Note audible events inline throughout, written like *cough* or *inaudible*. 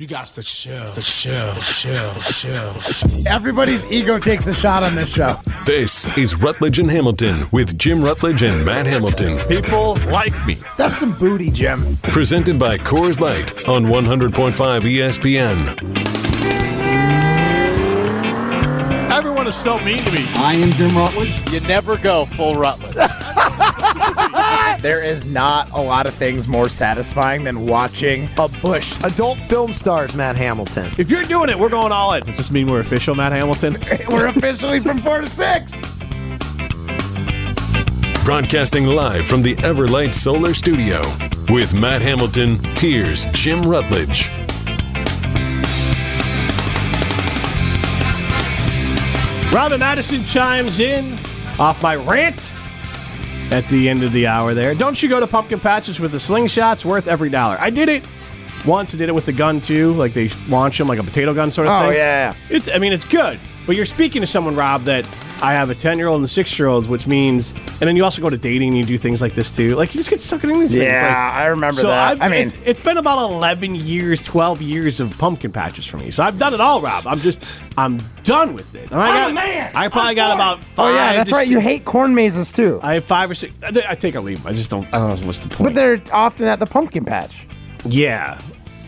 You got to chill, the chill, the chill, the chill, the chill. Everybody's ego takes a shot on this show. This is Rutledge and Hamilton with Jim Rutledge and Matt Hamilton. People like me. That's some booty, Jim. Presented by Coors Light on 100.5 ESPN. Everyone is so mean to me. I am Jim Rutledge. You never go full Rutledge. *laughs* There is not a lot of things more satisfying than watching a bush. Adult film stars Matt Hamilton. If you're doing it, we're going all in. Does this mean we're official, Matt Hamilton? *laughs* We're officially from four to six. Broadcasting live from the Everlight Solar Studio with Matt Hamilton, here's Jim Rutledge. Robin Madison chimes in off my rant at the end of the hour there. Don't you go to pumpkin patches with the slingshots worth every dollar? I did it once. I did it with the gun too. Like they launch them like a potato gun sort of Oh, thing. Oh yeah, It's. I mean, it's good. But you're speaking to someone, Rob, that I have a 10 year old and a six year olds, which means, and then you also go to dating and you do things like this too. Like you just get sucked in these things. Yeah, Like, I remember so that. I've, I mean- it's, it's been about 11 years, 12 years of pumpkin patches for me. So I've done it all, Rob. I'm just, I'm done with it. And I got, a man. I probably got about Oh five. yeah, that's to right. You six- hate corn mazes too. I have five or six. I, I take a leave. 'em. I just don't. I don't know what's the point. But they're often at the pumpkin patch. yeah,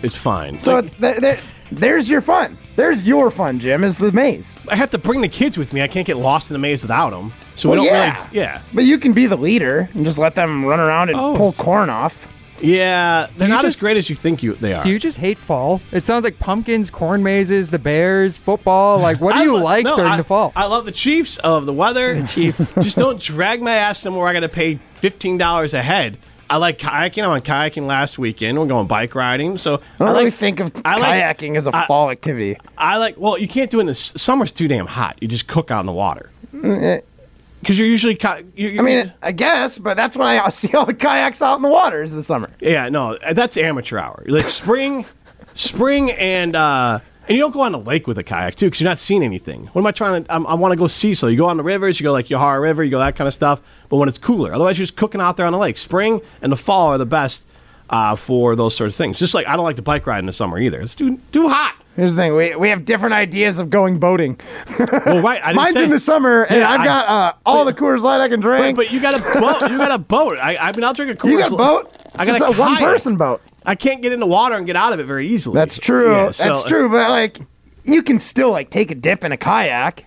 it's fine. So Like, it's there, there, there's your fun. There's your fun, Jim. Is the maze. I have to bring the kids with me. I can't get lost in the maze without them. So Well, we don't yeah. really. Yeah. But you can be the leader and just let them run around and Oh. pull corn off. Yeah, they're you not as great as you think you they are. Do you just hate fall? It sounds like pumpkins, corn mazes, the Bears, football. Like, what *laughs* do you lo- like no, during I- the fall? I love the Chiefs. I love the weather. Chiefs. *laughs* Just don't drag my ass somewhere I got to pay fifteen dollars a head. I like kayaking. I went kayaking last weekend. We're going bike riding. So I don't like, really think of I like- kayaking as a I- fall activity. I like. Well, you can't do it in the summer's too damn hot. You just cook out in the water. Because you're usually. Ki- you Mm, I mean, I guess, but that's when I *laughs* see all the kayaks out in the water is the summer. Yeah, no, that's amateur hour. Like spring, spring, and uh, and you don't go on the lake with a kayak too because you're not seeing anything. What am I trying to? I'm, I want to go see. So you go on the rivers, you go like Yahara River, you go that kind of stuff. But when it's cooler, otherwise you're just cooking out there on the lake. Spring and the fall are the best uh, for those sorts of things. Just like I don't like to bike ride in the summer either. It's too too hot. Here's the thing: we, we have different ideas of going boating. *laughs* Well, right, I didn't Mine's say, in the summer, and Yeah, I've I- got uh, all the Coors Light I can drink. but you got a *laughs* boat. You got a boat. I, I mean, I'll drink a Coors. you got a boat? I got a, a one person boat. I can't get in the water and get out of it very easily. That's true. Yeah, so- That's true. But like, you can still like take a dip in a kayak,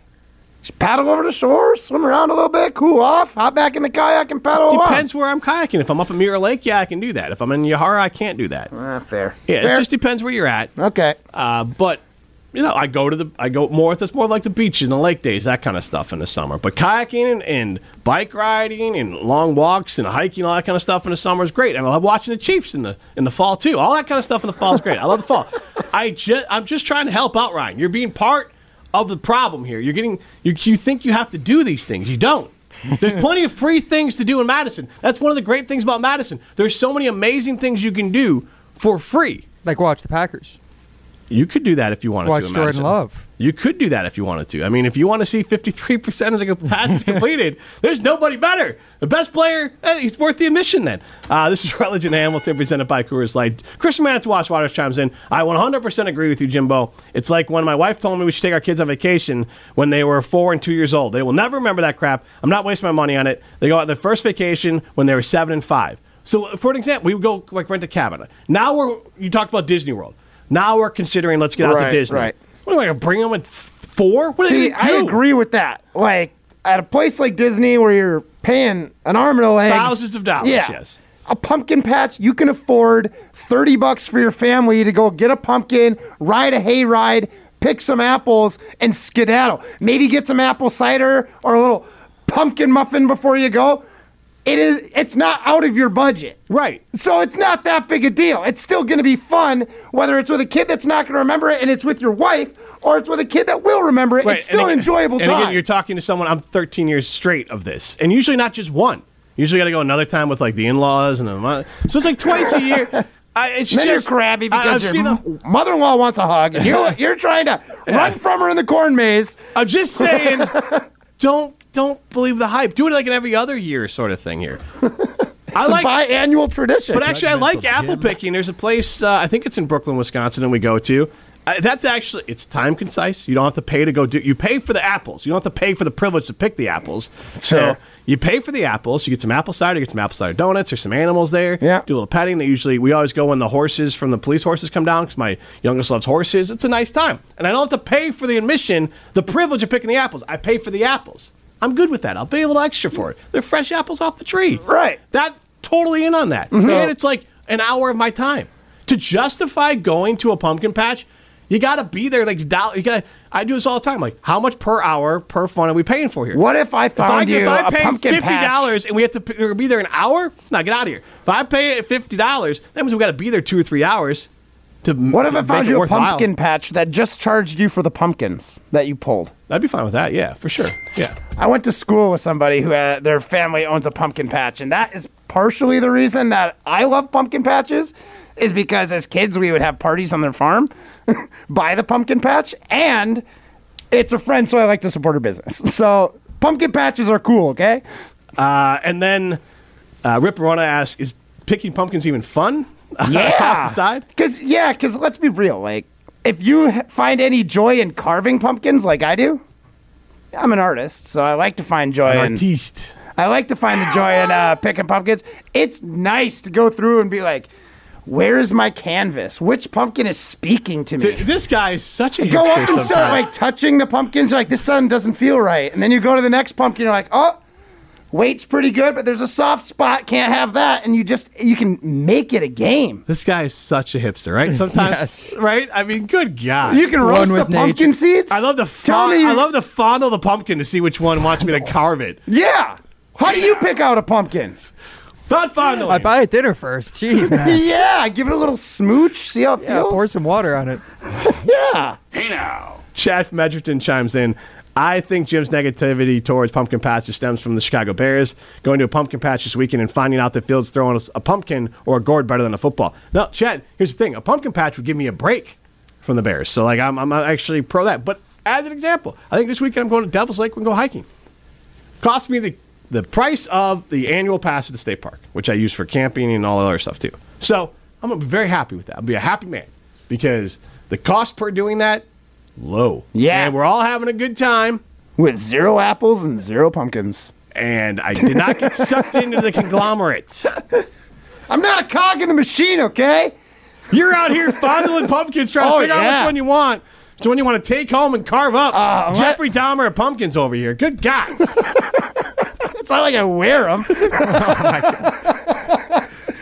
just paddle over the shore, swim around a little bit, cool off, hop back in the kayak and paddle. Depends where I'm kayaking. If I'm up in Mirror Lake, yeah, I can do that. If I'm in Yahara, I can't do that. Ah, fair. Yeah, Fair. it just depends where you're at. okay. Uh, but you know, I go to the I go more. It's more like the beach and the lake days, that kind of stuff in the summer. But kayaking and, and bike riding and long walks and hiking, all that kind of stuff in the summer is great. And I love watching the Chiefs in the in the fall too. All that kind of stuff in the fall is great. I love the fall. I just I'm just trying to help out, Ryan. You're being part of the problem here. You're getting you you think you have to do these things. You don't. There's *laughs* plenty of free things to do in Madison. That's one of the great things about Madison. There's so many amazing things you can do for free. like, watch the Packers. You could do that if you wanted Watch to. in Jordan. Love. You could do that if you wanted to. I mean, if you want to see 53% of the passes *laughs* completed, there's nobody better. The best player, eh, he's worth the admission then. Uh, this is *laughs* Rutledge and Hamilton presented by Coors Light. Christian Manitowoc Waters chimes in. I 100% agree with you, Jimbo. It's like when my wife told me we should take our kids on vacation when they were four and two years old. They will never remember that crap. I'm not wasting my money on it. They go on their first vacation when they were seven and five. So, for an example, we would go like rent a cabin. Now we're, you talked about Disney World. Now we're considering let's get out Right, to Disney. right. What am I going to bring them at four? What See, I agree with that. Like at a place like Disney where you're paying an arm and a leg, Thousands of dollars, Yeah. yes. A pumpkin patch, you can afford 30 bucks for your family to go get a pumpkin, ride a hay ride, pick some apples, and skedaddle. Maybe get some apple cider or a little pumpkin muffin before you go. It is it's not out of your budget. Right. So it's not that big a deal. It's still going to be fun, whether it's with a kid that's not going to remember it and it's with your wife, or it's with a kid that will remember it. Right. It's still And an again- enjoyable and time. again, you're talking to someone. I'm 13 years straight of this, and usually not just one. Usually got to go another time with like the in-laws and the so it's like twice a year. *laughs* I, it's then just you're crabby I- because seen your m- mother-in-law wants a hug, and you're *laughs* you're trying to run from her in the corn maze. I'm just saying, *laughs* don't don't believe the hype. Do it like in every other year, sort of thing here. *laughs* I like- a biannual tradition. But actually, I like apple picking. There's a place, uh, I think it's in Brooklyn, Wisconsin, and we go to. Uh, that's actually it's time concise. You don't have to pay to go do. You pay for the apples. You don't have to pay for the privilege to pick the apples. So Fair. you pay for the apples. You get some apple cider. You get some apple cider donuts. There's some animals there. Yeah. Do a little petting. They usually we always go when the horses from the police horses come down because my youngest loves horses. It's a nice time, and I don't have to pay for the admission, the privilege of picking the apples. I pay for the apples. I'm good with that. I'll pay a little extra for it. They're fresh apples off the tree. Right. That totally in on that. Mm-hmm. And it's like an hour of my time to justify going to a pumpkin patch. You got to be there like dollar. You got. I do this all the time. Like, how much per hour per fun are we paying for here? What if I If I, you if I pay fifty dollars and we have to p- be there an hour, now get out of here. If I pay it fifty dollars, that means we got to be there two or three hours. To What if to I found you a pumpkin patch that just charged you for the pumpkins that you pulled? I'd be fine with that. Yeah, for sure. Yeah. I went to school with somebody who had, their family owns a pumpkin patch, and that is partially the reason that I love pumpkin patches. Is because as kids we would have parties on their farm, *laughs* buy the pumpkin patch, and it's a friend, so I like to support her business. *laughs* So pumpkin patches are cool, okay? Uh, and then uh, Rip Rona asks, "Is picking pumpkins even fun?" *laughs* Yeah. Cost aside. Because yeah, because let's be real. Like, if you find any joy in carving pumpkins, like I do, I'm an artist, so I like to find joy in. Artiste. I like to find the joy in uh, picking pumpkins. It's nice to go through and be like, "Where is my canvas? Which pumpkin is speaking to me?" Th- This guy is such a Go hipster up and start sometimes. like touching the pumpkins. You're like, "This one doesn't feel right," and then you go to the next pumpkin. You're like, "Oh." Weight's pretty good, but there's a soft spot. Can't have that, and you just you can make it a game. This guy is such a hipster, right? *laughs* Sometimes, Yes. right? I mean, good God. You can roast the with nature. pumpkin seeds. I love to Tell me, I love to fondle the pumpkin to see which one wants me to carve it. Yeah. How do you pick out a pumpkin? Not fondling. I buy it dinner first. Jeez, man. *laughs* Yeah, give it a little smooch. See how it Yeah, feels. pour some water on it. *laughs* yeah. Hey now. Chad from Edgerton chimes in. I think Jim's negativity towards pumpkin patches stems from the Chicago Bears going to a pumpkin patch this weekend and finding out that Fields throwing us a pumpkin or a gourd better than a football. No, Chad, here's the thing: a pumpkin patch would give me a break from the Bears. So, like, I'm, I'm actually pro that. But as an example, I think this weekend I'm going to Devil's Lake. Can go hiking. Cost me the the price of the annual pass at the state park, which I use for camping and all other stuff too. So I'm gonna be very happy with that. I'll be a happy man because the cost per doing that low. Yeah. and we're all having a good time. With zero apples and zero pumpkins. And I did not get sucked into the conglomerate. *laughs* I'm not a cog in the machine, okay? You're out here fondling pumpkins, trying Oh, to figure out which one you want. Which one you want to take home and carve up. Uh, Jeffrey Dahmer of pumpkins over here. Good God. *laughs* It's not like I wear them. *laughs*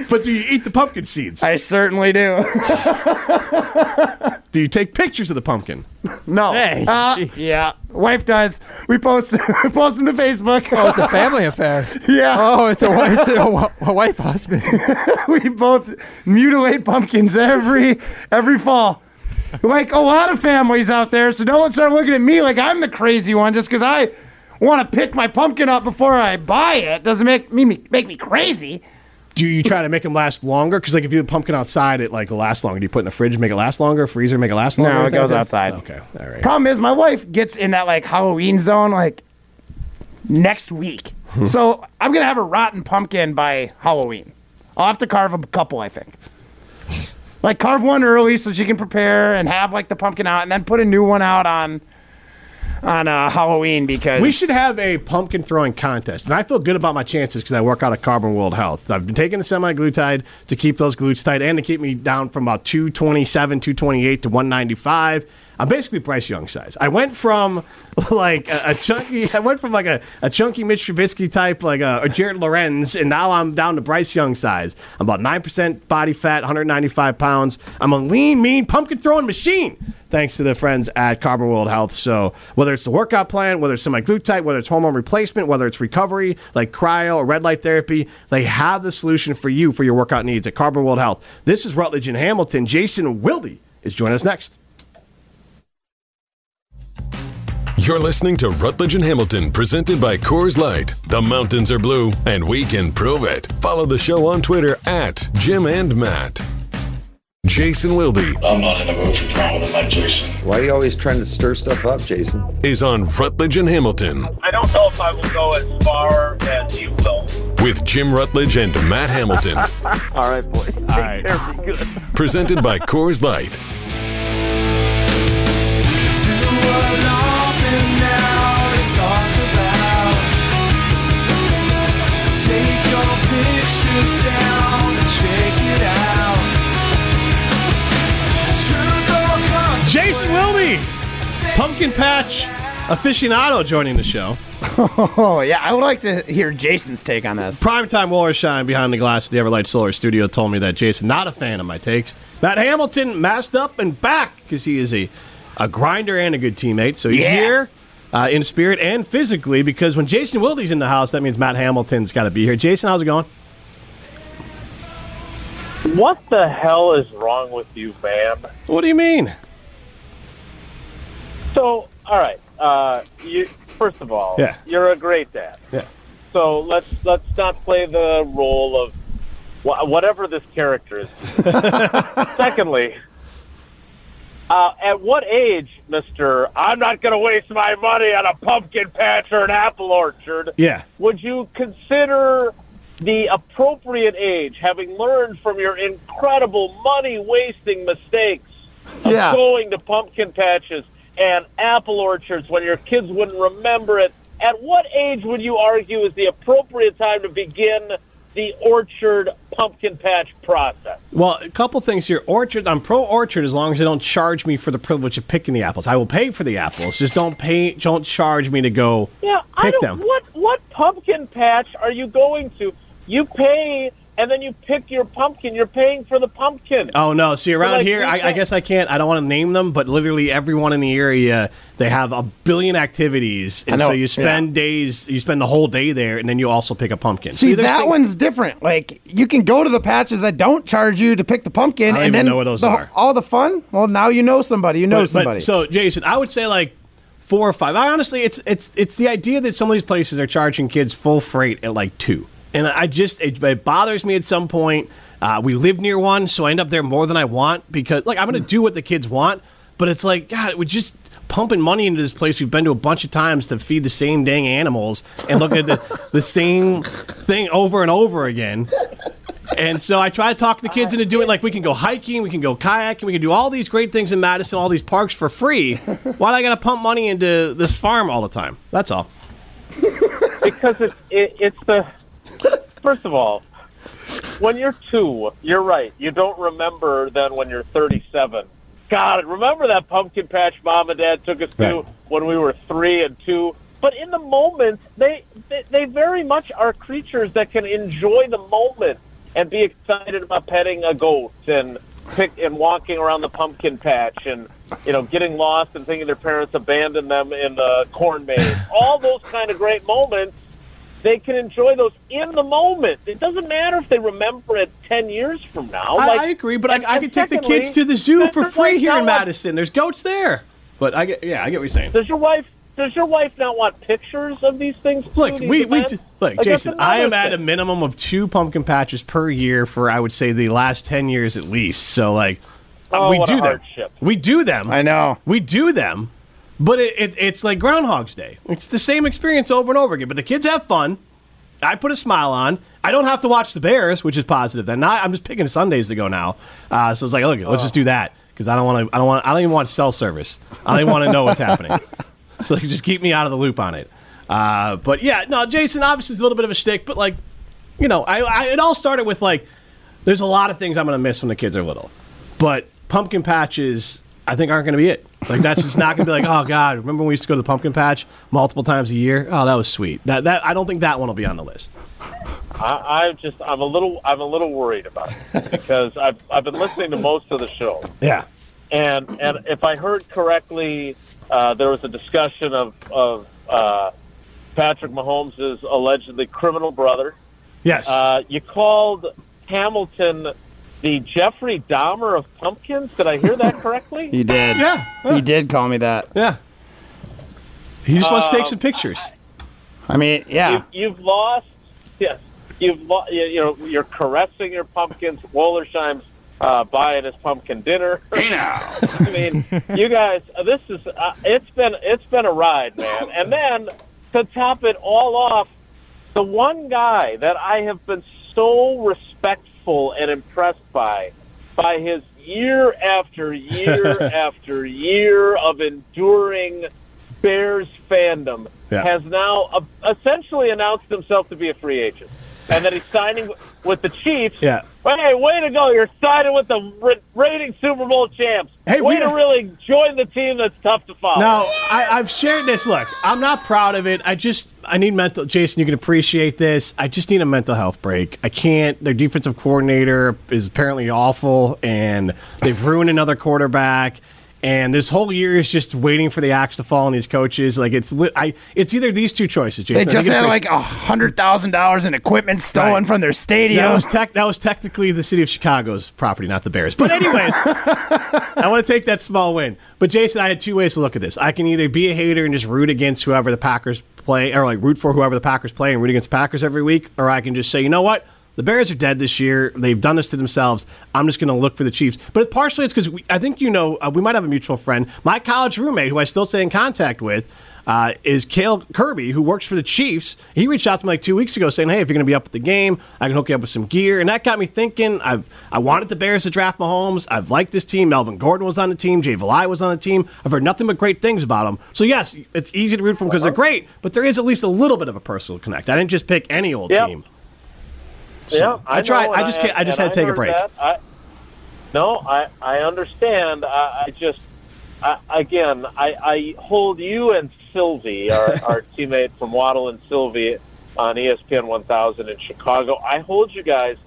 but do you eat the pumpkin seeds? I certainly do. Do you take pictures of the pumpkin? *laughs* No. Hey, Uh, gee. yeah. Wife does. We post *laughs* we post them to Facebook. Oh, it's a family affair. *laughs* yeah. Oh, it's a, wi- it's a, wa- a wife husband. we both mutilate pumpkins every every fall. Like a lot of families out there, so don't start looking at me like I'm the crazy one just because I want to pick my pumpkin up before I buy it. Doesn't make me make me crazy. Do you try to make them last longer? Because like if you have pumpkin outside, it like lasts last longer. Do you put it in the fridge, make it last longer? Freezer, make it last longer? No, it goes outside. Okay, all right. Problem is, my wife gets in that like Halloween zone like next week, hmm. so I'm gonna have a rotten pumpkin by Halloween. I'll have to carve a couple, I think. Like carve one early so she can prepare and have like the pumpkin out, and then put a new one out on on uh, Halloween because We should have a pumpkin throwing contest, and I feel good about my chances because I work out at Carbon World Health. I've been taking a semaglutide to keep those glutes tight and to keep me down from about 227, 228 to 195. I'm basically Bryce Young size. I went from *laughs* like a, a chunky, *laughs* I went from like a, a chunky Mitch Trubisky type, like a, a Jared Lorenzen, and now I'm down to Bryce Young size. I'm about 9% body fat, 195 pounds. I'm a lean, mean pumpkin throwing machine thanks to the friends at Carbon World Health. So whether it's the workout plan, whether it's semaglutide, whether it's hormone replacement, whether it's recovery like cryo or red light therapy, they have the solution for you for your workout needs at Carbon World Health. This is Rutledge in Hamilton. Jason Wilde is joining us next. You're listening to Rutledge and Hamilton, presented by Coors Light. The mountains are blue, and we can prove it. Follow the show on Twitter at Jim and Matt. Jason Wilde I'm not in a mood for drama tonight, Jason. Why are you always trying to stir stuff up, Jason? is on Rutledge and Hamilton. I don't know if I will go as far as you will. with Jim Rutledge and Matt Hamilton. *laughs* All right, boys. Take right. Be good. Presented by Coors Light. *laughs* Jason Wilde, Pumpkin Patch aficionado, joining the show. Oh yeah, I would like to hear Jason's take on this. Primetime Wollersheim behind the glass of the Everlight Solar Studio told me that Jason, not a fan of my takes. Matt Hamilton masked up and back because he is a, a grinder and a good teammate. So he's Yeah. here uh, in spirit and physically because when Jason Wilde's in the house, that means Matt Hamilton's got to be here. Jason, how's it going? What the hell is wrong with you, man? What do you mean? So, all right. Uh, you first of all, Yeah. you're a great dad. Yeah. So let's let's not play the role of wh- whatever this character is. *laughs* Secondly, uh, at what age, Mister? I'm not going to waste my money on a pumpkin patch or an apple orchard. Yeah. would you consider the appropriate age, having learned from your incredible money wasting mistakes of Yeah. going to pumpkin patches and apple orchards when your kids wouldn't remember it? At what age would you argue is the appropriate time to begin the orchard pumpkin patch process? Well, a couple things here. Orchards, I'm pro orchard as long as they don't charge me for the privilege of picking the apples. I will pay for the apples. Just don't pay. Don't charge me to go Yeah, I pick don't. them. What what pumpkin patch are you going to? You pay and then you pick your pumpkin. You're paying for the pumpkin. Oh no! See around like, here, I, I guess I can't. I don't want to name them, but literally everyone in the area they have a billion activities, and so you spend days, you spend the whole day there, and then you also pick a pumpkin. See, there's that thing- one's different. Like you can go to the patches that don't charge you to pick the pumpkin, I don't and even then know what those the- are. all the fun. Well, now you know somebody. You know But- but- somebody. so, Jason, I would say like four or five. I honestly, it's it's it's the idea that some of these places are charging kids full freight at like two, and I just it, it bothers me at some point. Uh, we live near one, so I end up there more than I want because like I'm going to do what the kids want, but it's like God, we're just pumping money into this place we've been to a bunch of times to feed the same dang animals and look at the *laughs* the same thing over and over again. And so I try to talk the kids into doing like we can go hiking, we can go kayaking, we can do all these great things in Madison, all these parks for free. Why do I got to pump money into this farm all the time? That's all. because it's it, it's the *laughs* first of all when you're two you're right. You don't remember then when you're 37 god remember that pumpkin patch mom and dad took us to Right. when we were three and two? But in the moment they, they they very much are creatures that can enjoy the moment and be excited about petting a goat and pick and walking around the pumpkin patch and you know getting lost and thinking their parents abandoned them in the corn maze. All those kind of great moments they can enjoy those in the moment. It doesn't matter if they remember it ten years from now. I, Like, I agree, but I, and- I and could take the kids to the zoo for free here not in want- Madison. There's goats there. But I get, yeah, I get what you're saying. Does your wife? Does your wife not want pictures of these things? too, Look, these we, we events? just, look, Like, Jason. I am another at a minimum of two pumpkin patches per year for I would say the last ten years at least. So like, Oh, we what a do them. hardship. We do them. I know. We do them, but it, it, it's like Groundhog's Day. It's the same experience over and over again. But the kids have fun. I put a smile on. I don't have to watch the Bears, which is positive. Then I'm just picking Sundays to go now. Uh, so it's like, look, let's just do that because I don't want to. I don't want. I don't even want cell service. I don't even want to know what's happening. *laughs* So like, just keep me out of the loop on it. Uh, but yeah, no, Jason. Obviously, it's a little bit of a shtick, but like, you know, I, I it all started with like, there's a lot of things I'm going to miss when the kids are little, but pumpkin patches I think aren't going to be it. Like that's just not going to be like, oh God, remember when we used to go to the pumpkin patch multiple times a year? Oh, that was sweet. That that I don't think that one will be on the list. I, I just I'm a little I'm a little worried about it because I've I've been listening to most of the show Yeah. and and if I heard correctly, uh, there was a discussion of of uh, Patrick Mahomes' allegedly criminal brother. Yes. Uh, you called Hamilton the Jeffrey Dahmer of pumpkins. Did I hear that *laughs* correctly? He did. yeah. He did call me that. Yeah. He just wants to take Um, some pictures. I mean, yeah. You've, you've lost. Yes, you've lo- you, you know you're caressing your pumpkins. Wollersheim's uh, buying his pumpkin dinner. Hey now, *laughs* I mean, you guys, uh, this is uh, it's been it's been a ride, man. And then to top it all off, the one guy that I have been so respectful and impressed by, by his year after year *laughs* after year of enduring Bears fandom, Yeah. has now uh, essentially announced himself to be a free agent, and that he's signing with the Chiefs. Yeah. Hey, way to go! You're signing with the reigning Super Bowl champs. Hey, way we- to really join the team that's tough to follow. Now, I, I've shared this. Look, I'm not proud of it. I just, I need mental. Jason, you can appreciate this. I just need a mental health break. I can't. Their defensive coordinator is apparently awful, and they've ruined another quarterback. And this whole year is just waiting for the axe to fall on these coaches. Like it's, li- I, it's either these two choices. Jason. They just had like a hundred thousand dollars in equipment stolen Right. from their stadium. That was. That was technically the city of Chicago's property, not the Bears. But anyways, *laughs* I want to take that small win. But Jason, I had two ways to look at this. I can either be a hater and just root against whoever the Packers play, or like root for whoever the Packers play and root against the Packers every week, or I can just say, you know what? The Bears are dead this year. They've done this to themselves. I'm just going to look for the Chiefs. But partially it's because I think you know uh, we might have a mutual friend. My college roommate, who I still stay in contact with, uh, is Kale Kirby, who works for the Chiefs. He reached out to me like two weeks ago saying, "Hey, if you're going to be up at the game, I can hook you up with some gear." And that got me thinking. I've I wanted the Bears to draft Mahomes. I've liked this team. Melvin Gordon was on the team. Jay Valai was on the team. I've heard nothing but great things about them. So yes, it's easy to root for them because they're great. But there is at least a little bit of a personal connect. I didn't just pick any old Yep. team. Yeah, I tried- know, I just can't- I just had to take a break. I, no, I I understand. I, I just I, again I, I hold you and Sylvie, our, *laughs* our teammate from Waddle and Sylvie on ESPN 1000 in Chicago. I hold you guys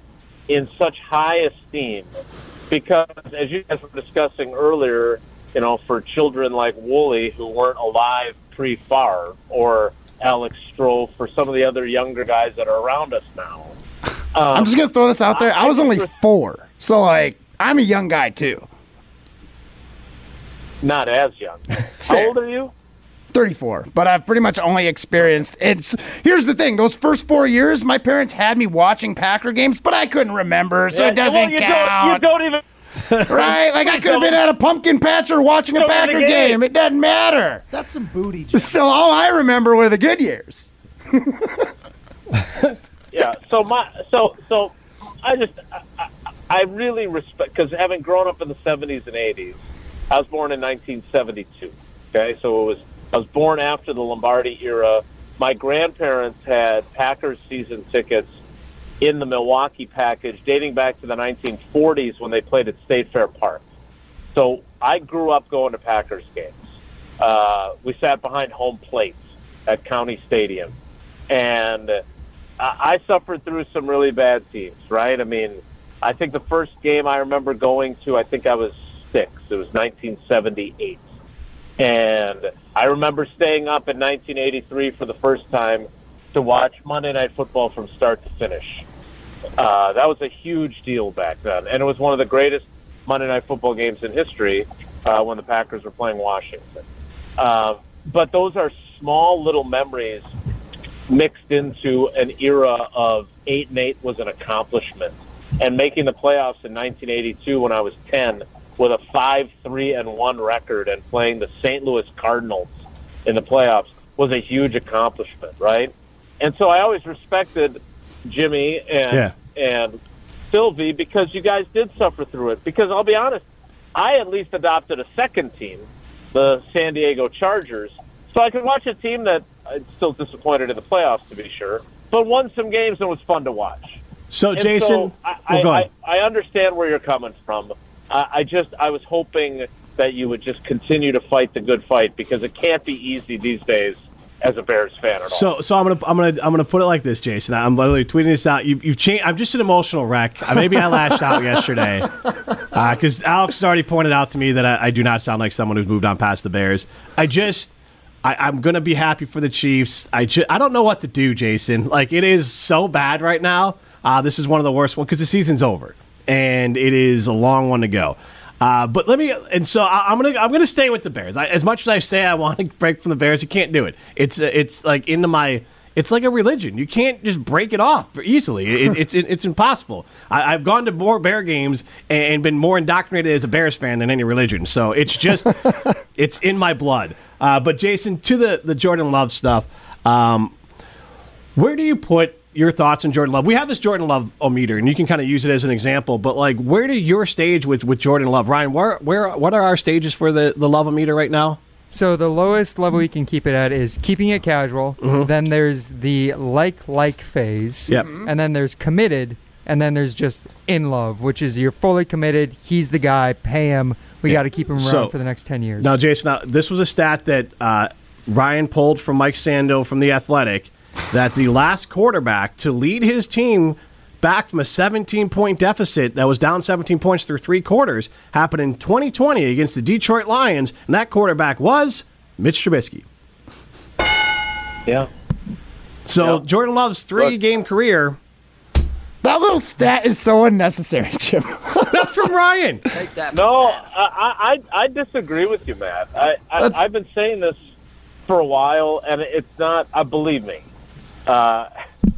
in such high esteem because, as you guys were discussing earlier, you know, for children like Wooly who weren't alive pre-Favre or Alex Stroh, for some of the other younger guys that are around us now. I'm just gonna throw this out there. I was only four, so like I'm a young guy too. Not as young. *laughs* How old are you? 34, but I've pretty much only experienced it's here's the thing, those first 4 years my parents had me watching Packer games, but I couldn't remember, so Yeah, it doesn't well, you count. Don't, you don't even. *laughs* right? Like I could have been at a pumpkin patch or watching a Don't win the Packer game. game. It doesn't matter. That's some booty. Jim. So all I remember were the good years. *laughs* Yeah. So my so so I just I, I- really respect because having grown up in the '70s and '80s, I was born in 1972. Okay, so it was I was born after the Lombardi era. My grandparents had Packers season tickets in the Milwaukee package dating back to the 1940s when they played at State Fair Park. So I grew up going to Packers games. Uh, we sat behind home plates at County Stadium, and I suffered through some really bad teams. Right? I mean, I think the first game I remember going to, I think I was six. It was 1978, and I remember staying up in 1983 for the first time to watch Monday Night Football from start to finish. Uh, that was a huge deal back then, and it was one of the greatest Monday Night Football games in history uh, when the Packers were playing Washington. Uh, but those are small little memories mixed into an era of eight and eight was an accomplishment, and making the playoffs in 1982 when I was 10 with a five three and one record and playing the St. Louis Cardinals in the playoffs was a huge accomplishment, right? And so I always respected Jimmy and Yeah. and Sylvie because you guys did suffer through it. Because I'll be honest, I at least adopted a second team, the San Diego Chargers, so I could watch a team that still disappointed in the playoffs to be sure, but won some games and was fun to watch. So And Jason, so I, well, go I. I, I understand where you're coming from. I, I just I was hoping that you would just continue to fight the good fight because it can't be easy these days as a Bears fan at all. So, so I'm gonna, I'm gonna, I'm gonna put it like this, Jason. I'm literally tweeting this out. You, you've changed. I'm just an emotional wreck. Uh, Maybe I lashed out yesterday because Alex has already pointed out to me that I, I do not sound like someone who's moved on past the Bears. I just, I, I'm gonna be happy for the Chiefs. I just, I don't know what to do, Jason. Like it is so bad right now. Uh, this is one of the worst ones because the season's over and it is a long one to go. Uh, but let me, and so I, I'm gonna, I'm gonna stay with the Bears. I, as much as I say I want to *laughs* break from the Bears, you can't do it. It's, uh, it's like into my, it's like a religion. You can't just break it off easily. It, it's, it, it's impossible. I, I've gone to more Bear games and been more indoctrinated as a Bears fan than any religion. So it's just, *laughs* it's in my blood. Uh, but Jason, to the the Jordan Love stuff. Um, Where do you put your thoughts on Jordan Love? We have this Jordan Love meter, and you can kind of use it as an example. But like, where do your stage with with Jordan Love, Ryan? Where where what are our stages for the the Love meter right now? So the lowest level we can keep it at is keeping it casual. Then there's the like like phase. Yep. And then there's committed. And then there's just in love, which is you're fully committed. He's the guy. Pay him. We got to keep him around So- for the next ten years. Now, Jason, now, this was a stat that uh, Ryan pulled from Mike Sando from the Athletic that the last quarterback to lead his team back from a 17 point deficit that was down 17 points through three quarters happened in 2020 against the Detroit Lions, and that quarterback was Mitch Trubisky. Yeah. So Yeah. Jordan Love's three game career. That little stat is so unnecessary, *laughs* Jim. That's from Ryan. No, I, I I disagree with you, Matt. I, I I've been saying this for a while, and it's not. Uh, believe me, uh,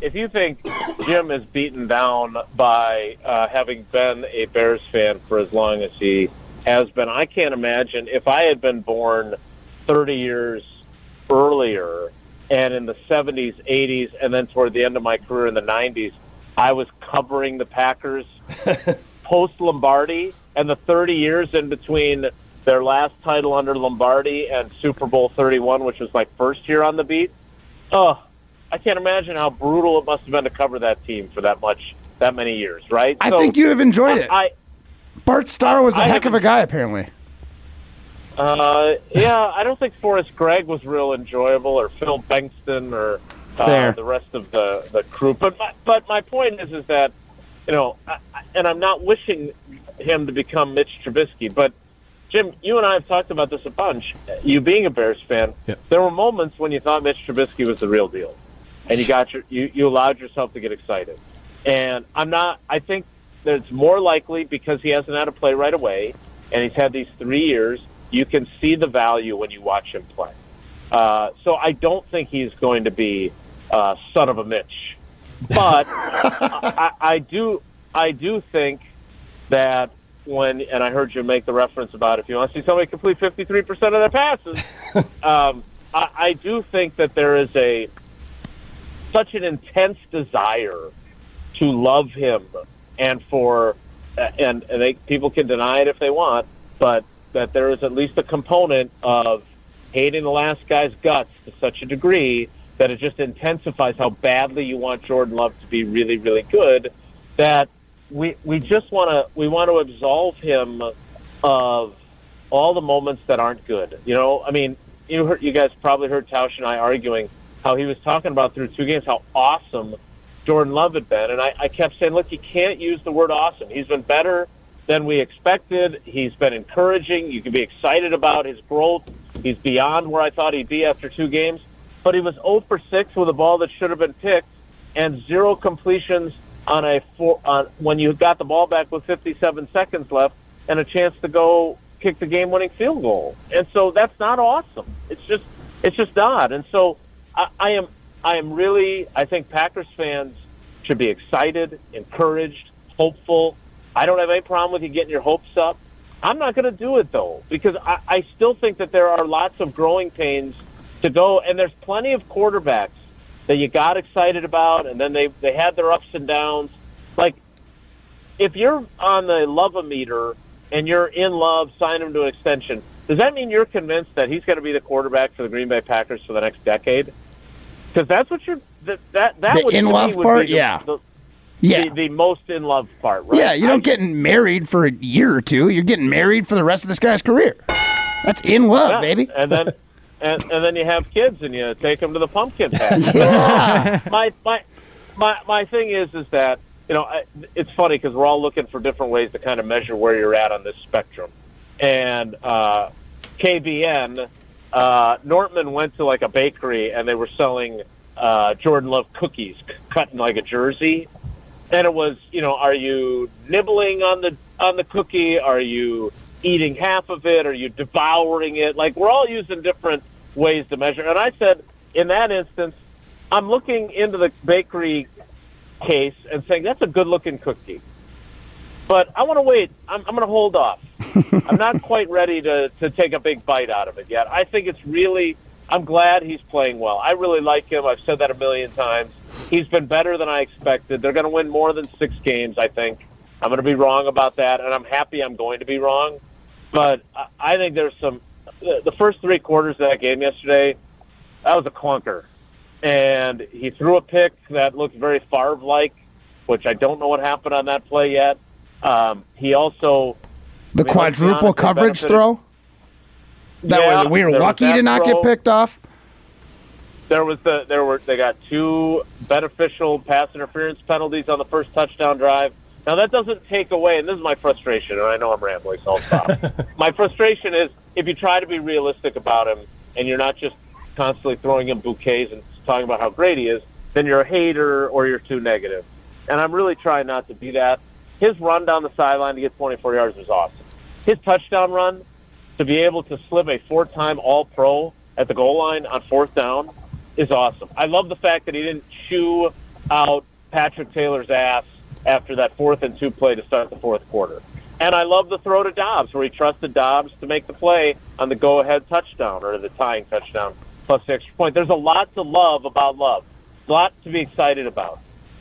if you think Jim is beaten down by uh, having been a Bears fan for as long as he has been, I can't imagine if I had been born 30 years earlier and in the 70s, 80s, and then toward the end of my career in the 90s, I was covering the Packers *laughs* post Lombardi and the 30 years in between their last title under Lombardi and Super Bowl 31, which was my first year on the beat. Oh, I can't imagine how brutal it must have been to cover that team for that much, that many years, right? I So, think you'd have enjoyed it. I, Bart Starr was a I heck of a guy, apparently. Uh, yeah, I don't think Forrest Gregg was real enjoyable, or Phil Bengtson, or uh, the rest of the the crew. But my, but my point is, is that you know, I, and I'm not wishing him to become Mitch Trubisky, but Jim, you and I have talked about this a bunch. You being a Bears fan, Yeah. there were moments when you thought Mitch Trubisky was the real deal, and you got your you, you allowed yourself to get excited. And I'm not. I think that it's more likely because he hasn't had to play right away, and he's had these three years. You can see the value when you watch him play. Uh, so I don't think he's going to be uh, son of a Mitch, but *laughs* I, I do. I do think that when, and I heard you make the reference about if you want to see somebody complete 53% of their passes, *laughs* um, I, I do think that there is a such an intense desire to love him and for, and, and they, people can deny it if they want, but that there is at least a component of hating the last guy's guts to such a degree that it just intensifies how badly you want Jordan Love to be really, really good. That we we just want to we want to absolve him of all the moments that aren't good. You know, I mean, you heard, you guys probably heard Tausch and I arguing how he was talking about through two games how awesome Jordan Love had been, and I, I kept saying, look, you can't use the word awesome. He's been better than we expected. He's been encouraging. You can be excited about his growth. He's beyond where I thought he'd be after two games. But he was 0 for 6 with a ball that should have been picked and zero completions on a four, on when you got the ball back with 57 seconds left and a chance to go kick the game-winning field goal. And so that's not awesome. It's just it's just not. And so I, I am I am really I think Packers fans should be excited, encouraged, hopeful. I don't have any problem with you getting your hopes up. I'm not going to do it though because I, I still think that there are lots of growing pains to go, and there's plenty of quarterbacks that you got excited about, and then they they had their ups and downs. Like if you're on the love a meter and you're in love, sign him to an extension. Does that mean you're convinced that he's going to be the quarterback for the Green Bay Packers for the next decade? Because that's what you're that that that The would, in-love would part? be the, Yeah. the, Yeah. the, the most in love part, right? Yeah, you don't get married for a year or two. You're getting married for the rest of this guy's career. That's in love, Yeah, baby. And then, *laughs* and, and then you have kids and you take them to the pumpkin patch. *laughs* *laughs* my, my, my, my thing is, is that, you know, I, it's funny because we're all looking for different ways to kind of measure where you're at on this spectrum. And uh, KBN, uh, Nortman went to like a bakery and they were selling uh, Jordan Love cookies cut in like a jersey. And it was, you know, are you nibbling on the on the cookie? Are you eating half of it? Are you devouring it? Like we're all using different ways to measure. And I said, in that instance, I'm looking into the bakery case and saying that's a good looking cookie. But I want to wait. I'm, I'm going to hold off. *laughs* I'm not quite ready to, to take a big bite out of it yet. I think it's really, I'm glad he's playing well. I really like him. I've said that a million times. He's been better than I expected. They're going to win more than six games, I think. I'm going to be wrong about that, and I'm happy I'm going to be wrong. But I- think there's some. The the first three quarters of that game yesterday, that was a clunker. And he threw a pick that looked very Favre like, which I don't know what happened on that play yet. Um, he also. The I mean, quadruple honest, coverage throw. That Yeah, we were lucky to not throw. get picked off. There was the there were they got two beneficial pass interference penalties on the first touchdown drive. Now that doesn't take away, and this is my frustration, and I know I'm rambling, so I'll stop. *laughs* my frustration is if you try to be realistic about him, and you're not just constantly throwing him bouquets and talking about how great he is, then you're a hater or you're too negative. And I'm really trying not to be that. His run down the sideline to get 24 yards was awesome. His touchdown run to be able to slip a four-time All-Pro at the goal line on fourth down is awesome. I love the fact that he didn't chew out Patrick Taylor's ass after that fourth and two play to start the fourth quarter. And I love the throw to Doubs where he trusted Doubs to make the play on the go-ahead touchdown or the tying touchdown plus the extra point. There's a lot to love about love, a lot to be excited about.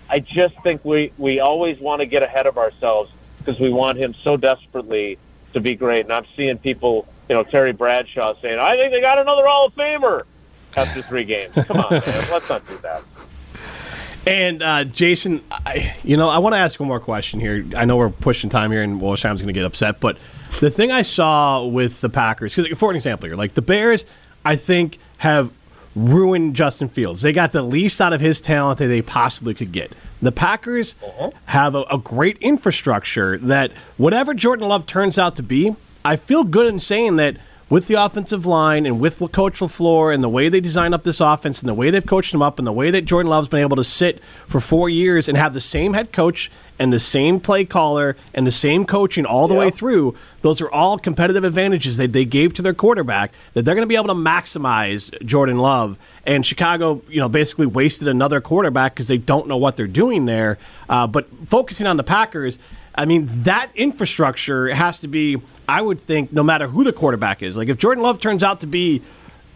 I just think we, we always want to get ahead of ourselves because we want him so desperately to be great. And I'm seeing people, you know, Terry Bradshaw saying, I think they got another Hall of Famer after three games. Come on, man. *laughs* Let's not do that. And uh, Jason, I, you know, I want to ask one more question here. I know we're pushing time here, and Wollersheim's going to get upset, but the thing I saw with the Packers, because for an example here, like the Bears, I think have ruined Justin Fields. They got the least out of his talent that they possibly could get. The Packers have a, a great infrastructure that whatever Jordan Love turns out to be, I feel good in saying that with the offensive line and with what Coach LaFleur and the way they design up this offense and the way they've coached him up and the way that Jordan Love's been able to sit for four years and have the same head coach and the same play caller and the same coaching all the way through, those are all competitive advantages that they gave to their quarterback that they're going to be able to maximize Jordan Love. And Chicago, you know, basically wasted another quarterback because they don't know what they're doing there. Uh, but focusing on the Packers, I mean, that infrastructure has to be, I would think, no matter who the quarterback is. Like, if Jordan Love turns out to be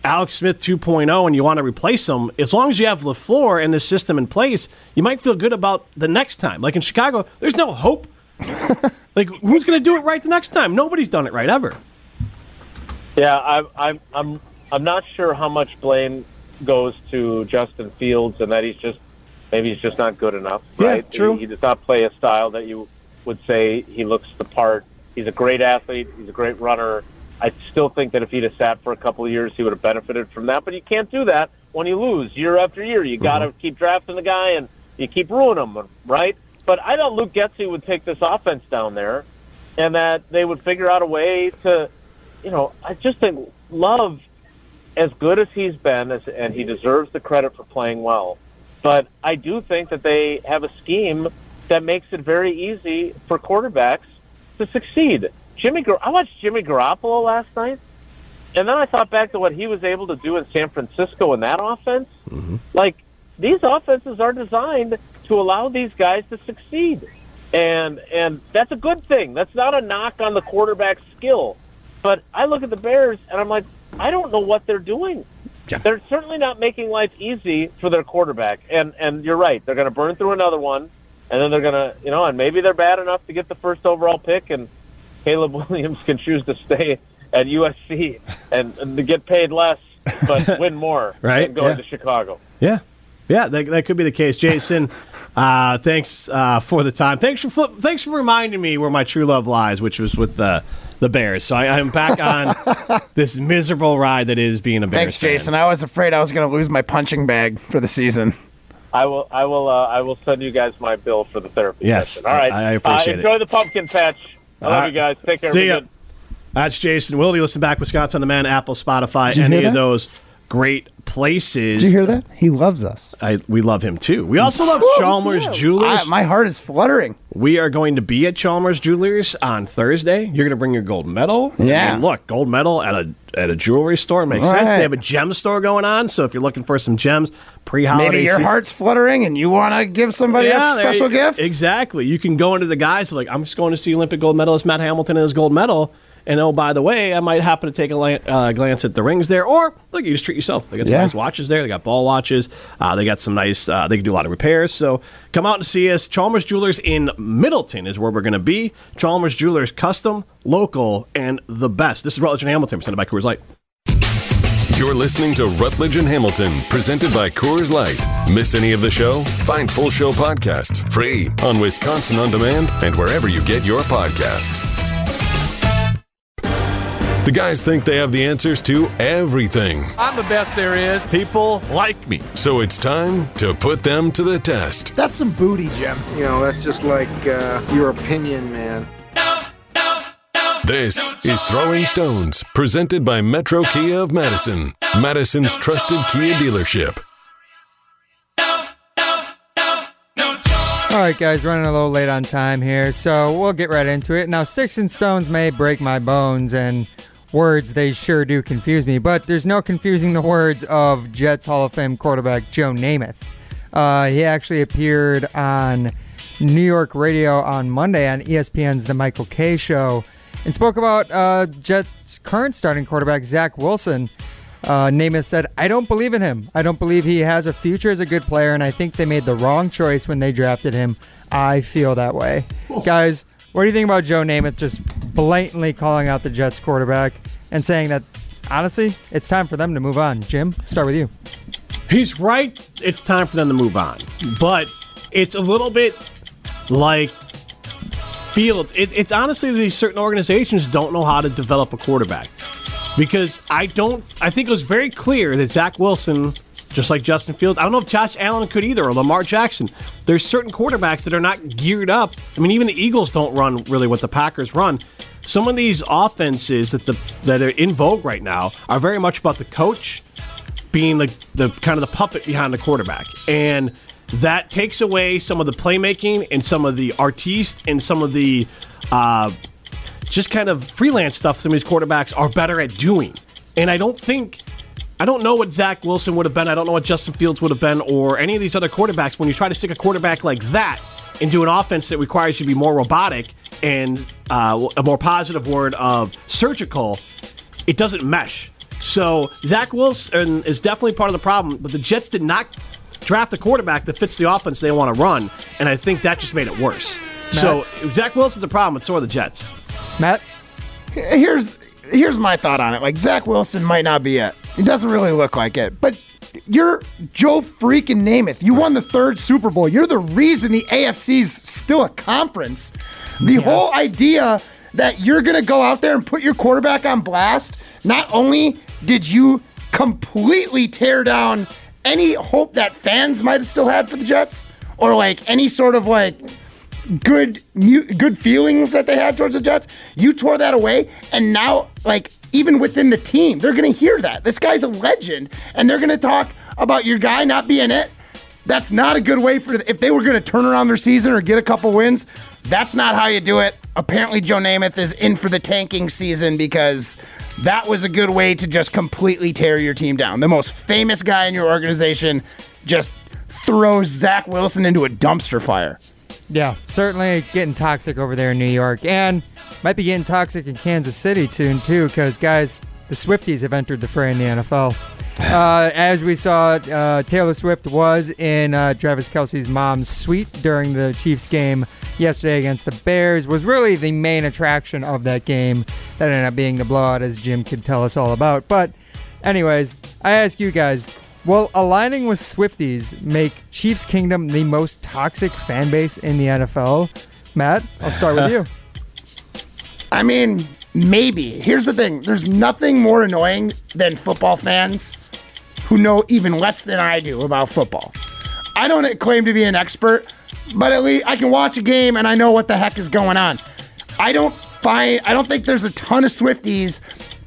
Alex Smith 2.0 and you want to replace him, as long as you have LaFleur and this system in place, you might feel good about the next time. Like in Chicago, there's no hope. *laughs* like, who's going to do it right the next time? Nobody's done it right ever. Yeah, I'm, I'm, I'm, I'm not sure how much blame goes to Justin Fields and that he's just maybe he's just not good enough. Yeah, true. He, he does not play a style that you would say he looks the part. He's a great athlete. He's a great runner. I still think that if he'd have sat for a couple of years, he would have benefited from that. But you can't do that when you lose year after year. You got to mm-hmm. keep drafting the guy and you keep ruining him, right? But I thought Luke Getsy would take this offense down there, and that they would figure out a way to, you know, I just think Love, as good as he's been, as, and he deserves the credit for playing well. But I do think that they have a scheme that makes it very easy for quarterbacks to succeed. Jimmy, I watched Jimmy Garoppolo last night, and then I thought back to what he was able to do in San Francisco in that offense. Mm-hmm. Like these offenses are designed to allow these guys to succeed, and and that's a good thing. That's not a knock on the quarterback skill, but I look at the Bears and I'm like, I don't know what they're doing. They're certainly not making life easy for their quarterback, and and you're right. They're going to burn through another one, and then they're going to, you know, and maybe they're bad enough to get the first overall pick, and Caleb *laughs* Williams can choose to stay at USC and, and to get paid less but *laughs* win more Right, than going yeah. to Chicago. Yeah. Yeah, that, that could be the case. Jason, *laughs* uh, thanks uh, for the time. Thanks for flip, thanks for reminding me where my true love lies, which was with the the Bears. So I, I'm back on this miserable ride that is being a Bears. Thanks, fan. Jason. I was afraid I was going to lose my punching bag for the season. I will, I will, uh, I will send you guys my bill for the therapy Yes, session. All right, I- I appreciate uh, it. enjoy the pumpkin patch. I love All right. you guys. Take care. See ya. That's Jason Wilde. Listen back, Wisconsin On Demand, Apple, Spotify, you any hear of those great places. Did you hear that? He loves us. I, we love him too. We also love Chalmers Jewelers. I, my heart is fluttering. We are going to be at Chalmers Jewelers on Thursday. You're going to bring your gold medal. Yeah. Mean, look, gold medal at a at a jewelry store makes All sense. right. They have a gem store going on, so if you're looking for some gems pre-holiday, Maybe your season- heart's fluttering and you want to give somebody Yeah, a special you- gift. Exactly. You can go into the guys like, I'm just going to see Olympic gold medalist Matt Hamilton and his gold medal, And oh, by the way, I might happen to take a la- uh, glance at the rings there. Or look, you just treat yourself. They got some Yeah. nice watches there. They got ball watches. Uh, they got some nice. Uh, they can do a lot of repairs. So come out and see us. Chalmers Jewelers in Middleton is where we're going to be. Chalmers Jewelers, custom, local, and the best. This is Rutledge and Hamilton, presented by Coors Light. You're listening to Rutledge and Hamilton, presented by Coors Light. Miss any of the show? Find full show podcasts free on Wisconsin On Demand and wherever you get your podcasts. The guys think they have the answers to everything, I'm the best there is. People like me. so it's time to put them to the test. That's some booty, Jim. You know, that's just like uh, your opinion, man. This is Throwing Stones, presented by Metro Kia of Madison, Madison's trusted Kia dealership. All right, guys, running a little late on time here, so we'll get right into it. Now, sticks and stones may break my bones, and words they sure do confuse me, but there's no confusing the words of Jets Hall of Fame quarterback Joe Namath. Uh, he actually appeared on New York radio on Monday on ESPN's The Michael Kay Show and spoke about uh, Jets' current starting quarterback, Zach Wilson. Uh, Namath said, I don't believe in him. I don't believe he has a future as a good player, and I think they made the wrong choice when they drafted him. I feel that way. Guys, what do you think about Joe Namath just blatantly calling out the Jets quarterback and saying that, honestly, it's time for them to move on? Jim, start with you. He's right. It's time for them to move on. But it's a little bit like Fields. It, it's honestly these certain organizations don't know how to develop a quarterback. Because I don't, I think it was very clear that Zach Wilson, just like Justin Fields, I don't know if Josh Allen could either or Lamar Jackson. There's certain quarterbacks that are not geared up. I mean, even the Eagles don't run really what the Packers run. Some of these offenses that the that are in vogue right now are very much about the coach being like the kind of the puppet behind the quarterback. And that takes away some of the playmaking and some of the artiste and some of the uh, just kind of freelance stuff some of these quarterbacks are better at doing. And I don't think I don't know what Zach Wilson would have been. I don't know what Justin Fields would have been or any of these other quarterbacks when you try to stick a quarterback like that into an offense that requires you to be more robotic and uh, a more positive word of surgical, it doesn't mesh. So Zach Wilson is definitely part of the problem, but the Jets did not draft a quarterback that fits the offense they want to run, and I think that just made it worse. So Zach Wilson's the problem, but so are the Jets. Matt? Here's here's my thought on it. Like Zach Wilson might not be it. He doesn't really look like it. But you're Joe freaking Namath. You won the third Super Bowl. You're the reason the AFC's still a conference. The whole idea that you're gonna go out there and put your quarterback on blast. Not only did you completely tear down any hope that fans might have still had for the Jets, or like any sort of like good good feelings that they had towards the Jets. You tore that away, and now like even within the team, they're gonna hear that this guy's a legend, and they're gonna talk about your guy not being it. That's not a good way for if they were gonna turn around their season or get a couple wins. That's not how you do it. Apparently, Joe Namath is in for the tanking season because that was a good way to just completely tear your team down. The most famous guy in your organization just throws Zach Wilson into a dumpster fire. Yeah, certainly getting toxic over there in New York, and might be getting toxic in Kansas City soon too. Because guys, the Swifties have entered the fray in the NFL. *sighs* Uh, as we saw, uh, Taylor Swift was in uh, Travis Kelce's mom's suite during the Chiefs game yesterday against the Bears. Was really the main attraction of that game. That ended up being the blowout, as Jim could tell us all about. But, anyways, I ask you guys. Will aligning with Swifties make Chiefs Kingdom the most toxic fan base in the NFL? Matt, I'll start with *laughs* you. I mean, maybe. Here's the thing there's nothing more annoying than football fans who know even less than I do about football. I don't claim to be an expert, but at least I can watch a game and I know what the heck is going on. I don't find, I don't think there's a ton of Swifties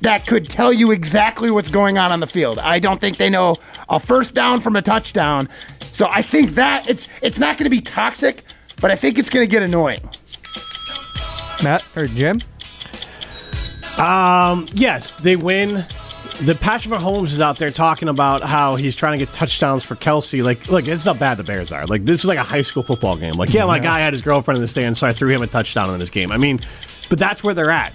that could tell you exactly what's going on on the field. I don't think they know a first down from a touchdown. So I think that it's it's not going to be toxic, but I think it's going to get annoying. Matt or Jim? Um, yes, they win. The Patrick Mahomes is out there talking about how he's trying to get touchdowns for Kelce. Like, look, it's not bad the Bears are. Like, this is like a high school football game. Like, yeah, my guy had his girlfriend in the stand, so I threw him a touchdown in this game. I mean, but that's where they're at.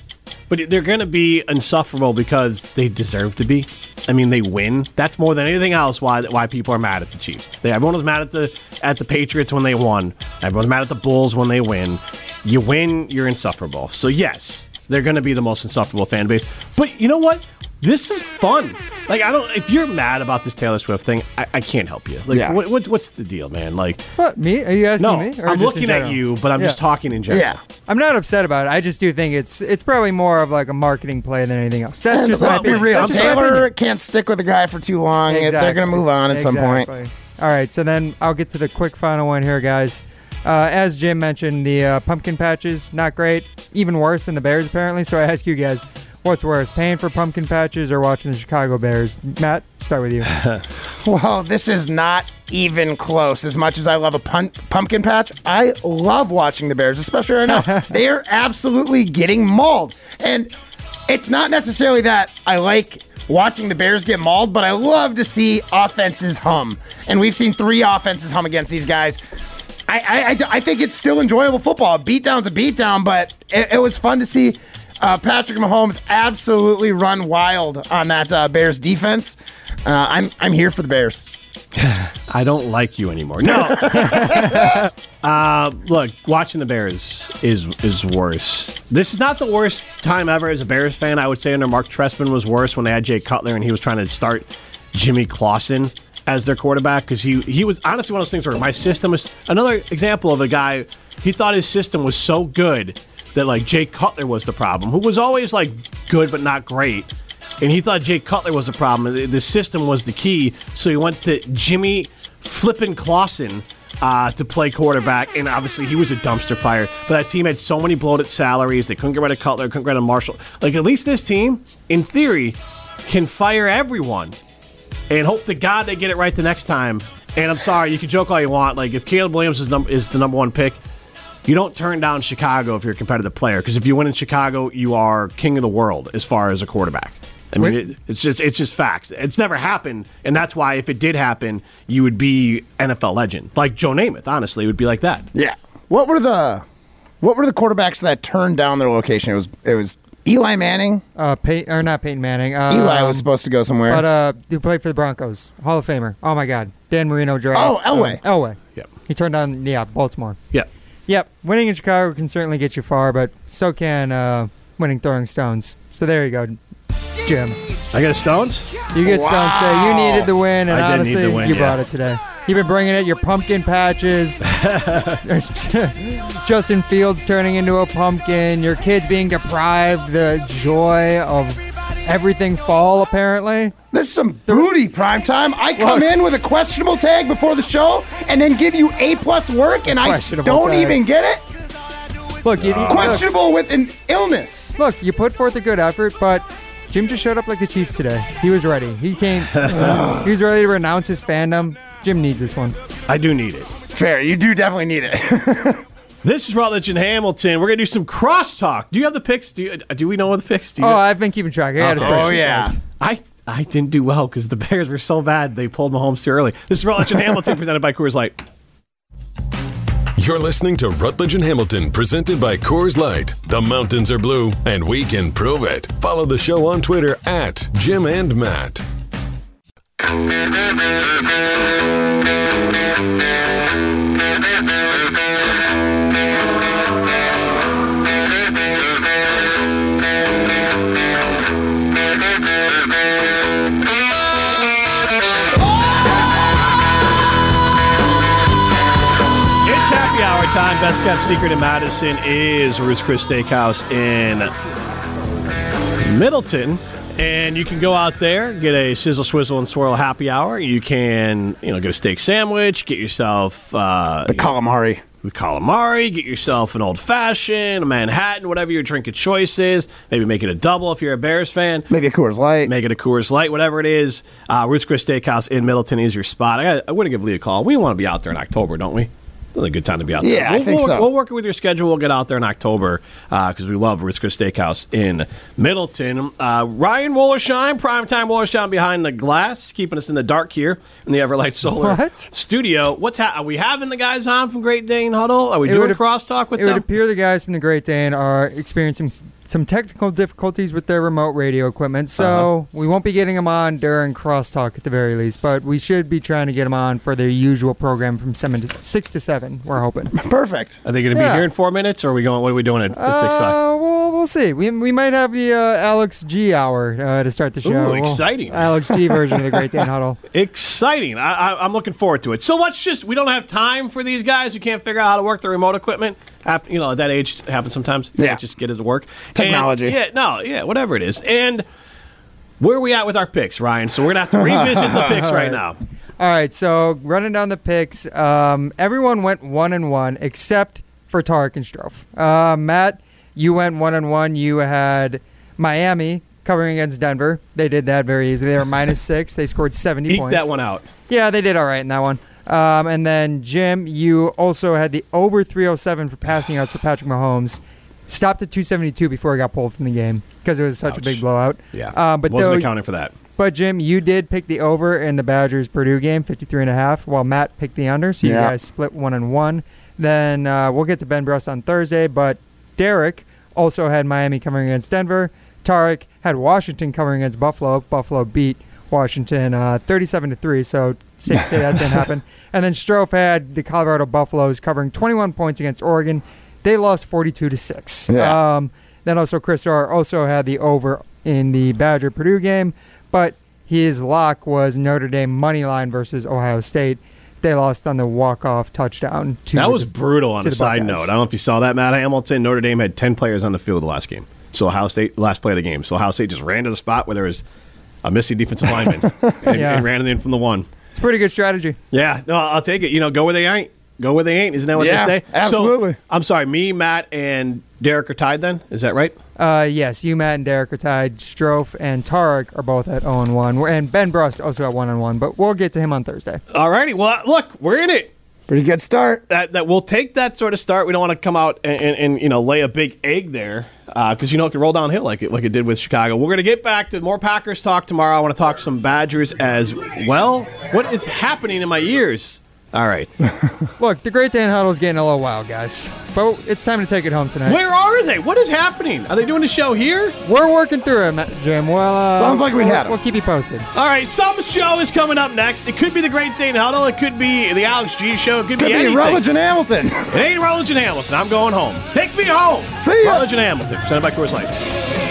But they're going to be insufferable because they deserve to be. I mean, they win. That's more than anything else why why people are mad at the Chiefs. They, everyone was mad at the at the Patriots when they won. Everyone's mad at the Bulls when they win. You win, you're insufferable. So yes, they're going to be the most insufferable fan base. But you know what? This is fun. Like I don't. If you're mad about this Taylor Swift thing, I, I can't help you. Like, Yeah. what, what's what's the deal, man? Like, What, me? Are you asking no, me? Or I'm just in looking at you, but I'm just talking in general. Yeah. I'm not upset about it. I just do think it's it's probably more of like a marketing play than anything else. That's And just my let's be opinion. real. That's just my Taylor opinion. can't stick with the guy for too long. They're going to move on at some point. All right, so then I'll get to the quick final one here, guys. Uh, as Jim mentioned, the uh, pumpkin patches not great, even worse than the Bears apparently. So I ask you guys, what's worse, paying for pumpkin patches or watching the Chicago Bears? Matt, start with you. *laughs* Well, this is not even close. As much as I love a pun- pumpkin patch, I love watching the Bears, especially right now. *laughs* they are absolutely getting mauled. And it's not necessarily that I like watching the Bears get mauled, but I love to see offenses hum. And we've seen three offenses hum against these guys. I, I, I, I think it's still enjoyable football. A beatdown's a beatdown, but it, it was fun to see uh, Patrick Mahomes absolutely run wild on that uh, Bears defense. Uh, I'm I'm here for the Bears. *sighs* I don't like you anymore. No. *laughs* uh, look, watching the Bears is is worse. This is not the worst time ever as a Bears fan. I would say under Marc Trestman was worse when they had Jay Cutler and he was trying to start Jimmy Clausen as their quarterback because he he was honestly one of those things where my system is another example of a guy. He thought his system was so good that like Jake Cutler was the problem, who was always like good but not great and he thought Jake Cutler was the problem. The- system was the key, so he went to Jimmy Flippin' Clausen uh, to play quarterback, and obviously he was a dumpster fire. But that team had so many bloated salaries; they couldn't get rid of Cutler, couldn't get rid of Marshall. Like at least this team, in theory, can fire everyone and hope to God they get it right the next time. And I'm sorry, you can joke all you want. Like if Caleb Williams is, num- is the number one pick, you don't turn down Chicago if you're a competitive player because if you win in Chicago, you are king of the world as far as a quarterback. I mean, it, it's just it's just facts. It's never happened, and that's why if it did happen, you would be NFL legend, like Joe Namath. Honestly, it would be like that. Yeah. What were the what were the quarterbacks that turned down their location? It was it was Eli Manning. Uh, Pey- or not Peyton Manning. Uh, Eli was supposed to go somewhere. But uh, he played for the Broncos, Hall of Famer. Oh my God, Dan Marino draft. Oh, Elway. Um, Elway. Yep. He turned down yeah Baltimore. Yeah. Yep, winning in Chicago can certainly get you far, but so can uh, winning throwing stones. So there you go, Jim. I got a Stones. You get stones today. You needed the win, and I did need honestly, the win, you yeah. brought it today. You've been bringing it. Your pumpkin patches. *laughs* Justin Fields turning into a pumpkin. Your kids being deprived the joy of everything fall. Apparently, this is some booty prime time. I come in with a questionable tag before the show and then give you A plus work and I Questionable don't tag. even get it. look, you, look, Questionable with an illness. look, you put forth a good effort, but Jim just showed up like the Chiefs today. He was ready. He came. *laughs* he was ready to renounce his fandom. Jim needs this one. I do need it. Fair, you do definitely need it. *laughs* This is Rutledge and Hamilton. We're gonna do some crosstalk. Do you have the picks? Do you, uh, do we know what the picks? Do you Oh, know? I've been keeping track. I got a Oh, yeah. guys. I I didn't do well because the Bears were so bad they pulled Mahomes too early. This is Rutledge and Hamilton *laughs* presented by Coors Light. You're listening to Rutledge and Hamilton, presented by Coors Light. The mountains are blue, and we can prove it. Follow the show on Twitter at Jim and Matt. *laughs* time. Best kept secret in Madison is Ruth's Chris Steakhouse in Middleton. And you can go out there, get a sizzle, swizzle, and swirl happy hour. You can, you know, get a steak sandwich, get yourself uh, the calamari. with calamari, get yourself an old fashioned, a Manhattan, whatever your drink of choice is. Maybe make it a double if you're a Bears fan. Maybe a Coors Light. Make it a Coors Light, whatever it is. Uh, Ruth's Chris Steakhouse in Middleton is your spot. I, I want to give Lee a call. We want to be out there in October, don't we? A good time to be out there. Yeah, I we'll, think we'll, so. We'll work it with your schedule. We'll get out there in October because we love Chris Steakhouse in Middleton. Uh, Ryan Wollersheim, primetime Wollersheim behind the glass, keeping us in the dark here in the Everlight Solar *laughs* What? studio. What's ha- Are we having the guys on from Great Dane Huddle? Are we It doing would- crosstalk with It would appear the guys from the Great Dane are experiencing some technical difficulties with their remote radio equipment, so Uh-huh. we won't be getting them on during crosstalk at the very least. But we should be trying to get them on for their usual program from seven to six to seven. We're hoping. *laughs* Perfect. Are they going to Yeah. be here in four minutes, or are we going? What are we doing at, at six five? Uh, well, we'll see. We, we might have the uh, Alex G hour uh, to start the show. Ooh, Well, exciting. Alex G *laughs* version of the Great Dane Huddle. Exciting! I, I, I'm looking forward to it. So let's just—we don't have time for these guys who can't figure out how to work the remote equipment. Hap- you know, at that age it happens sometimes. You Yeah. just get it to work. Technology. And- yeah, no, yeah, whatever it is. And where are we at with our picks, Ryan? So we're gonna have to revisit the *laughs* picks right now. All right, so running down the picks, um, everyone went one and one except for Tarek and Strofe. Uh, Matt, you went one and one. You had Miami covering against Denver. They did that very easily. They were minus six. They scored seventy Eke points. that one out. Yeah, they did all right in that one. Um, and then Jim, you also had the over 307 for passing yards for Patrick Mahomes. Stopped at 272 before he got pulled from the game because it was such a big blowout. Yeah, Uh, but wasn't though- accounting for that. But Jim, you did pick the over in the Badgers Purdue game, 53 and a half, while Matt picked the under. So you Yeah. guys split one and one. Then uh, we'll get to Ben Brust on Thursday, but Derek also had Miami covering against Denver. Tarek had Washington covering against Buffalo. Buffalo beat Washington uh, 37 to three. So safe to say that didn't happen. And then Strofe had the Colorado Buffaloes covering 21 points against Oregon. They lost 42 to six. Yeah. Um, then also Chris Orr also had the over in the Badger Purdue game, but his lock was Notre Dame money line versus Ohio State. They lost on the walk off touchdown. To That was the- brutal on a side note. I don't know if you saw that, Matt Hamilton. Notre Dame had 10 players on the field the last game. So Ohio State, last play of the game. So Ohio State just ran to the spot where there was a missing defensive lineman *laughs* and, Yeah. and ran it in from the one. It's a pretty good strategy. Yeah, no, I'll take it. You know, go where they ain't. Go where they ain't. Isn't that what Yeah, they say? absolutely. So, I'm sorry, me, Matt, and Derek are tied then? Is that right? Uh, yes, you, Matt, and Derek are tied. Strofe and Tarek are both at 0 and 1. And Ben Brust also at 1 and 1, but we'll get to him on Thursday. All righty. Well, look, we're in it. Pretty good start. That, that we'll take that sort of start. We don't want to come out and, and, and you know lay a big egg there uh, because you know it can roll downhill like it like it did with Chicago. We're to get back to more Packers talk tomorrow. I want to talk some Badgers as well. What is happening in my ears? All right. *laughs* Look, the Great Dane Huddle is getting a little wild, guys. But it's time to take it home tonight. Where are they? What is happening? Are they doing the show here? We're working through it, Matt- Jim. Well, uh, Sounds like we we'll, had 'em. We'll keep you posted. All right, some show is coming up next. It could be the Great Dane Huddle. It could be the Alex G Show. It could, Could be be anything. Rutledge and Hamilton. It ain't Rutledge and Hamilton. I'm going home. Take me home. See ya. Rutledge and Hamilton, presented by Coors Light.